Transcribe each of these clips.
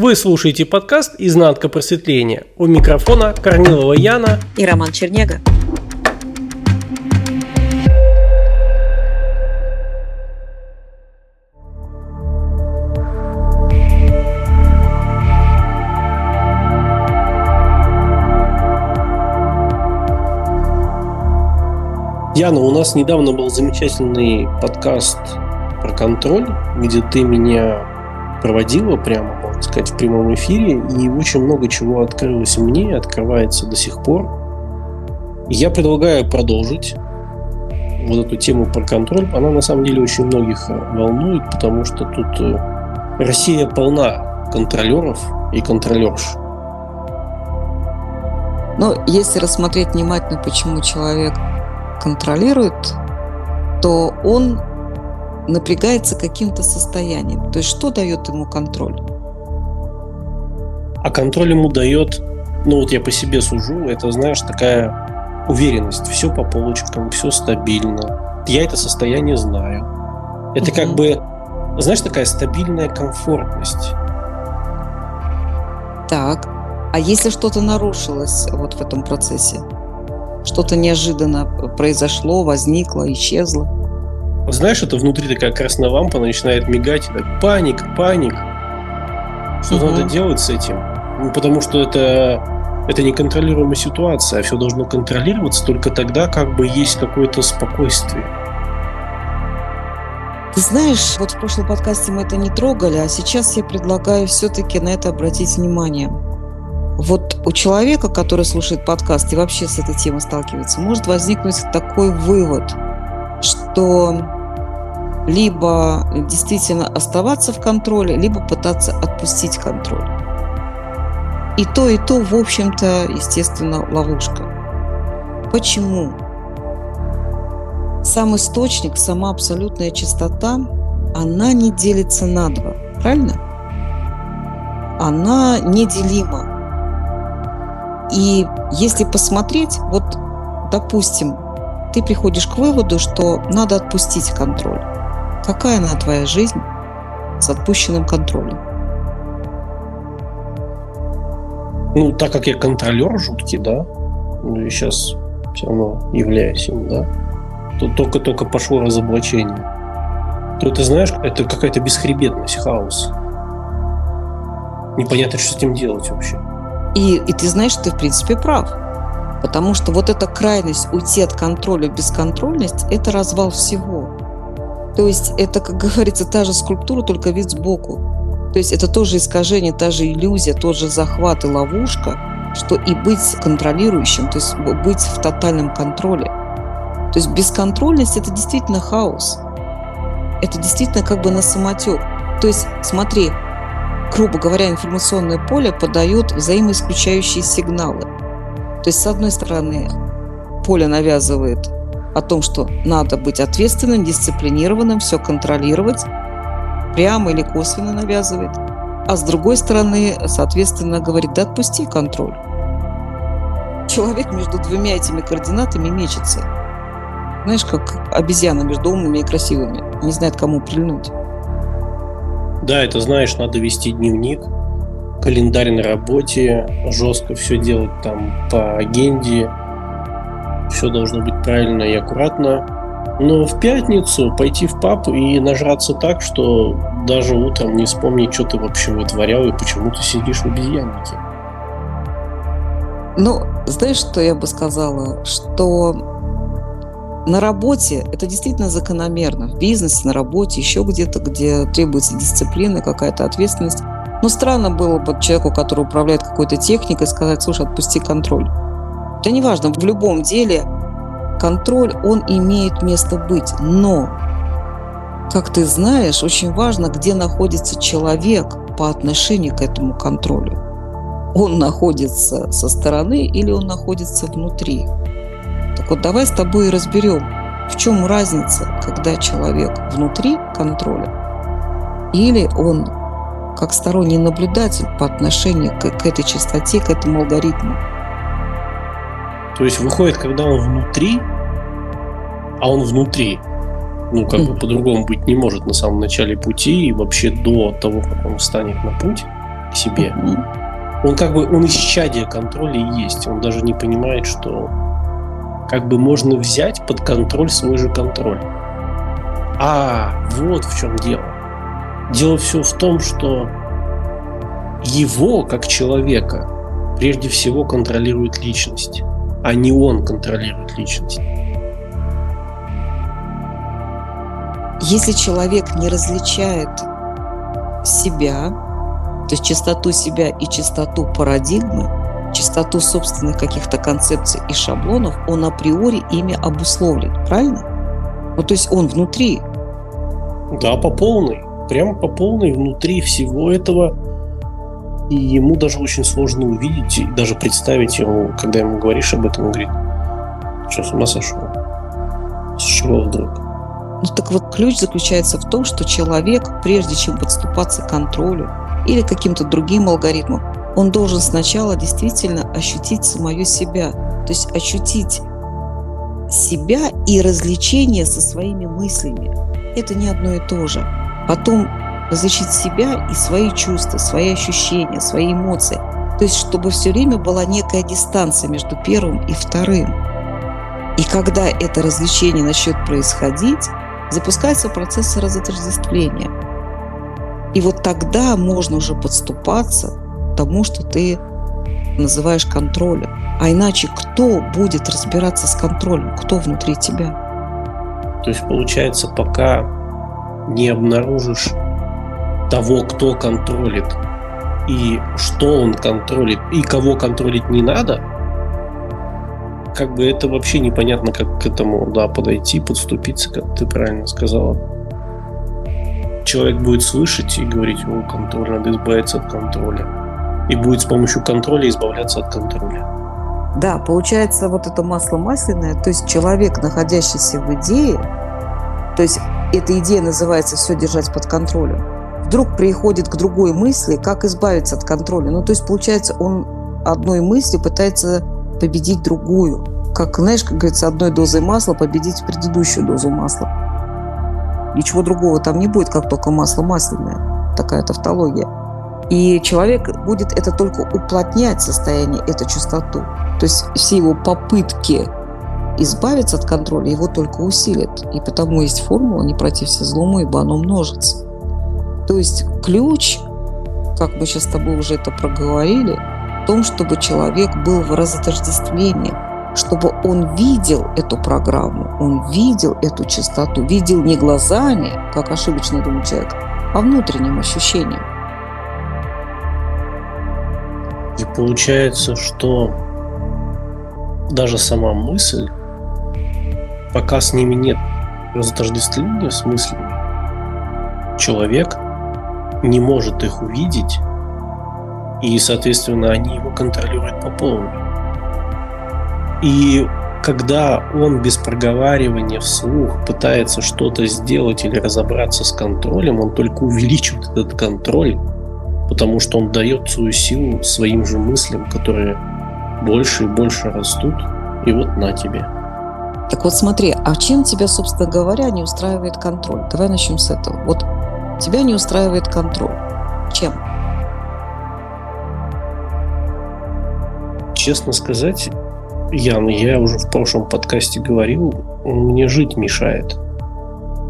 Вы слушаете подкаст «Изнанка просветления». У микрофона Корнилова Яна и Роман Чернега. Яна, у нас недавно был замечательный подкаст про контроль, где ты меня проводила прямо, можно сказать, в прямом эфире, и очень много чего открылось мне, открывается до сих пор. Я предлагаю продолжить вот эту тему про контроль. Она на самом деле очень многих волнует, потому что тут э, Россия полна контролеров и контролерш. Но если рассмотреть внимательно, почему человек контролирует, то он напрягается каким-то состоянием. То есть что дает ему контроль? А контроль ему дает, ну вот я по себе сужу, это, знаешь, такая уверенность. Все по полочкам, все стабильно. Я это состояние знаю. Это угу. как бы, знаешь, такая стабильная комфортность. Так. А если что-то нарушилось вот в этом процессе? что-то неожиданно произошло, возникло, исчезло. Знаешь, это внутри такая красная лампа начинает мигать, и так паник, паник. Что угу. надо делать с этим? Ну, потому что это, это неконтролируемая ситуация, а все должно контролироваться только тогда, как бы есть какое-то спокойствие. Ты знаешь, вот в прошлом подкасте мы это не трогали, а сейчас я предлагаю все-таки на это обратить внимание. Вот у человека, который слушает подкаст и вообще с этой темой сталкивается, может возникнуть такой вывод, что либо действительно оставаться в контроле, либо пытаться отпустить контроль. И то, и то, в общем-то, естественно, ловушка. Почему? Сам источник, сама абсолютная чистота, она не делится на два, правильно? Она неделима. И если посмотреть, вот, допустим, ты приходишь к выводу, что надо отпустить контроль. Какая она твоя жизнь с отпущенным контролем? Ну, так как я контролер жуткий, да, ну и сейчас все равно являюсь им, да, то только-только пошло разоблачение. То ты знаешь, это какая-то бесхребетность, хаос. Непонятно, что с этим делать вообще. И, и ты знаешь, ты в принципе прав. Потому что вот эта крайность уйти от контроля в бесконтрольность – это развал всего. То есть это, как говорится, та же скульптура, только вид сбоку. То есть это тоже искажение, та же иллюзия, тот же захват и ловушка, что и быть контролирующим, то есть быть в тотальном контроле. То есть бесконтрольность – это действительно хаос. Это действительно как бы на самотек. То есть смотри, грубо говоря, информационное поле подает взаимоисключающие сигналы. То есть, с одной стороны, поле навязывает о том, что надо быть ответственным, дисциплинированным, все контролировать, прямо или косвенно навязывает. А с другой стороны, соответственно, говорит, да отпусти контроль. Человек между двумя этими координатами мечется. Знаешь, как обезьяна между умными и красивыми. Не знает, кому прильнуть. Да, это знаешь, надо вести дневник, календарь на работе, жестко все делать там по агенде, все должно быть правильно и аккуратно. Но в пятницу пойти в пап и нажраться так, что даже утром не вспомнить, что ты вообще вытворял и почему ты сидишь в обезьяннике. Ну, знаешь, что я бы сказала? Что на работе это действительно закономерно. В бизнесе, на работе, еще где-то, где требуется дисциплина, какая-то ответственность. Но странно было бы человеку, который управляет какой-то техникой, сказать, слушай, отпусти контроль. Это не важно, в любом деле контроль, он имеет место быть. Но, как ты знаешь, очень важно, где находится человек по отношению к этому контролю. Он находится со стороны или он находится внутри. Так вот, давай с тобой разберем, в чем разница, когда человек внутри контроля или он как сторонний наблюдатель по отношению к, к этой частоте, к этому алгоритму. То есть выходит, когда он внутри, а он внутри, ну как бы по-другому быть не может на самом начале пути и вообще до того, как он встанет на путь, к себе. Он как бы, он исчадие контроля и есть. Он даже не понимает, что как бы можно взять под контроль свой же контроль. А, вот в чем дело. Дело все в том, что его, как человека, прежде всего контролирует личность, а не он контролирует личность. Если человек не различает себя, то есть чистоту себя и чистоту парадигмы, чистоту собственных каких-то концепций и шаблонов, он априори ими обусловлен, правильно? Ну, то есть он внутри. Да, по полной. Прямо по полной внутри всего этого. И ему даже очень сложно увидеть, и даже представить ему, когда ему говоришь об этом, он говорит, что, с ума сошел? С чего вдруг? Ну так вот, ключ заключается в том, что человек, прежде чем подступаться к контролю или каким-то другим алгоритмам, он должен сначала действительно ощутить самое себя, то есть ощутить себя и развлечение со своими мыслями. Это не одно и то же. Потом различить себя и свои чувства, свои ощущения, свои эмоции. То есть, чтобы все время была некая дистанция между первым и вторым. И когда это развлечение начнет происходить, запускается процесс разотождествления. И вот тогда можно уже подступаться к тому, что ты называешь контролем. А иначе кто будет разбираться с контролем? Кто внутри тебя? То есть, получается, пока не обнаружишь того, кто контролит, и что он контролит, и кого контролить не надо, как бы это вообще непонятно, как к этому да, подойти, подступиться, как ты правильно сказала. Человек будет слышать и говорить, о, контроль, надо избавиться от контроля. И будет с помощью контроля избавляться от контроля. Да, получается вот это масло масляное, то есть человек, находящийся в идее, то есть эта идея называется «все держать под контролем», вдруг приходит к другой мысли, как избавиться от контроля. Ну, то есть, получается, он одной мыслью пытается победить другую. Как, знаешь, как говорится, одной дозой масла победить предыдущую дозу масла. Ничего другого там не будет, как только масло масляное. Такая тавтология. И человек будет это только уплотнять состояние, эту чистоту. То есть все его попытки избавиться от контроля его только усилят. И потому есть формула «не против злому, ибо оно множится». То есть ключ, как мы сейчас с тобой уже это проговорили, в том, чтобы человек был в разотождествлении, чтобы он видел эту программу, он видел эту чистоту, видел не глазами, как ошибочно думает человек, а внутренним ощущением. И получается, что даже сама мысль, пока с ними нет разотождествления с мыслями, человек не может их увидеть, и, соответственно, они его контролируют по полной. И когда он без проговаривания вслух пытается что-то сделать или разобраться с контролем, он только увеличивает этот контроль, потому что он дает свою силу своим же мыслям, которые больше и больше растут, и вот на тебе. Так вот смотри, а чем тебя, собственно говоря, не устраивает контроль? Давай начнем с этого. Вот Тебя не устраивает контроль. Чем? Честно сказать, Ян, я уже в прошлом подкасте говорил, мне жить мешает.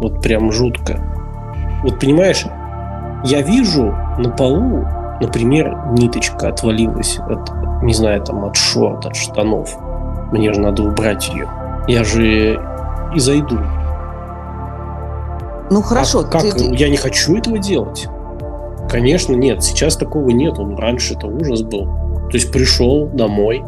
Вот прям жутко. Вот понимаешь, я вижу на полу, например, ниточка отвалилась от, не знаю, там от шорт, от штанов. Мне же надо убрать ее. Я же и зайду. Ну хорошо. А, как? Ты, Я не хочу этого делать. Конечно, нет. Сейчас такого нет. Он раньше это ужас был. То есть пришел домой,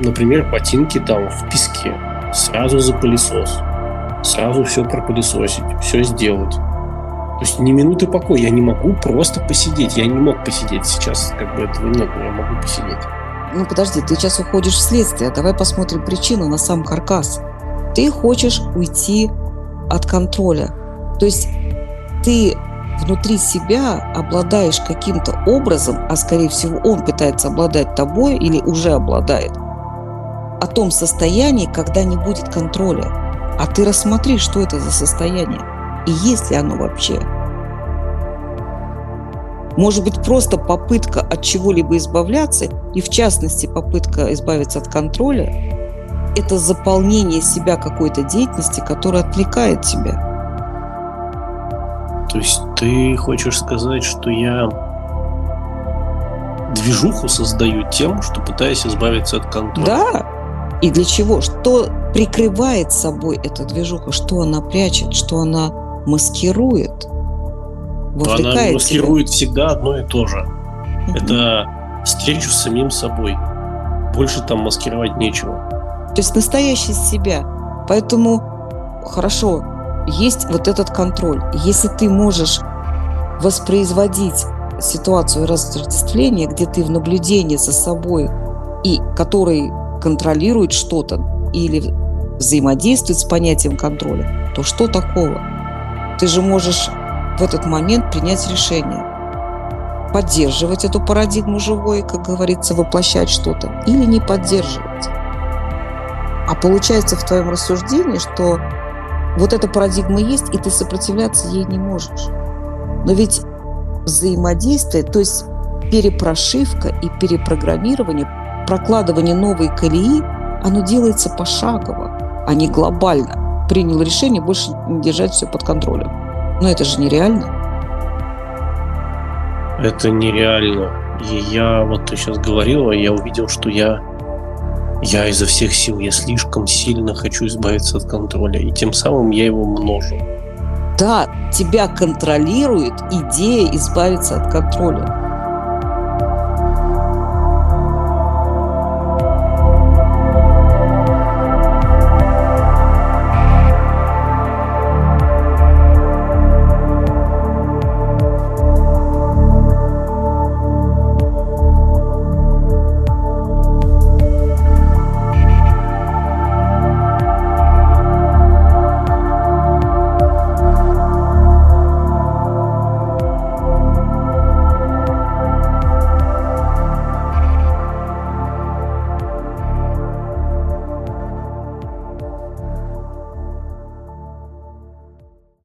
например, ботинки там в песке, сразу за пылесос, сразу все пропылесосить, все сделать. То есть ни минуты покоя. Я не могу просто посидеть. Я не мог посидеть сейчас. Как бы этого нет, но я могу посидеть. Ну подожди, ты сейчас уходишь в следствие. Давай посмотрим причину на сам каркас. Ты хочешь уйти от контроля. То есть ты внутри себя обладаешь каким-то образом, а скорее всего он пытается обладать тобой или уже обладает, о том состоянии, когда не будет контроля. А ты рассмотри, что это за состояние и есть ли оно вообще. Может быть, просто попытка от чего-либо избавляться, и в частности попытка избавиться от контроля, это заполнение себя какой-то деятельности, которая отвлекает тебя. То есть ты хочешь сказать, что я движуху создаю тем, что пытаюсь избавиться от контроля? Да. И для чего? Что прикрывает собой эта движуха? Что она прячет? Что она маскирует? Она маскирует тебя. всегда одно и то же. Угу. Это встречу с самим собой. Больше там маскировать нечего. То есть настоящий себя. Поэтому хорошо, есть вот этот контроль. Если ты можешь воспроизводить ситуацию разотождествления, где ты в наблюдении за собой и который контролирует что-то или взаимодействует с понятием контроля, то что такого? Ты же можешь в этот момент принять решение поддерживать эту парадигму живой, как говорится, воплощать что-то, или не поддерживать. А получается в твоем рассуждении, что вот эта парадигма есть, и ты сопротивляться ей не можешь. Но ведь взаимодействие, то есть перепрошивка и перепрограммирование, прокладывание новой колеи, оно делается пошагово, а не глобально. Принял решение больше не держать все под контролем. Но это же нереально. Это нереально. И я, вот ты сейчас говорила, я увидел, что я я изо всех сил, я слишком сильно хочу избавиться от контроля, и тем самым я его множу. Да, тебя контролирует идея избавиться от контроля.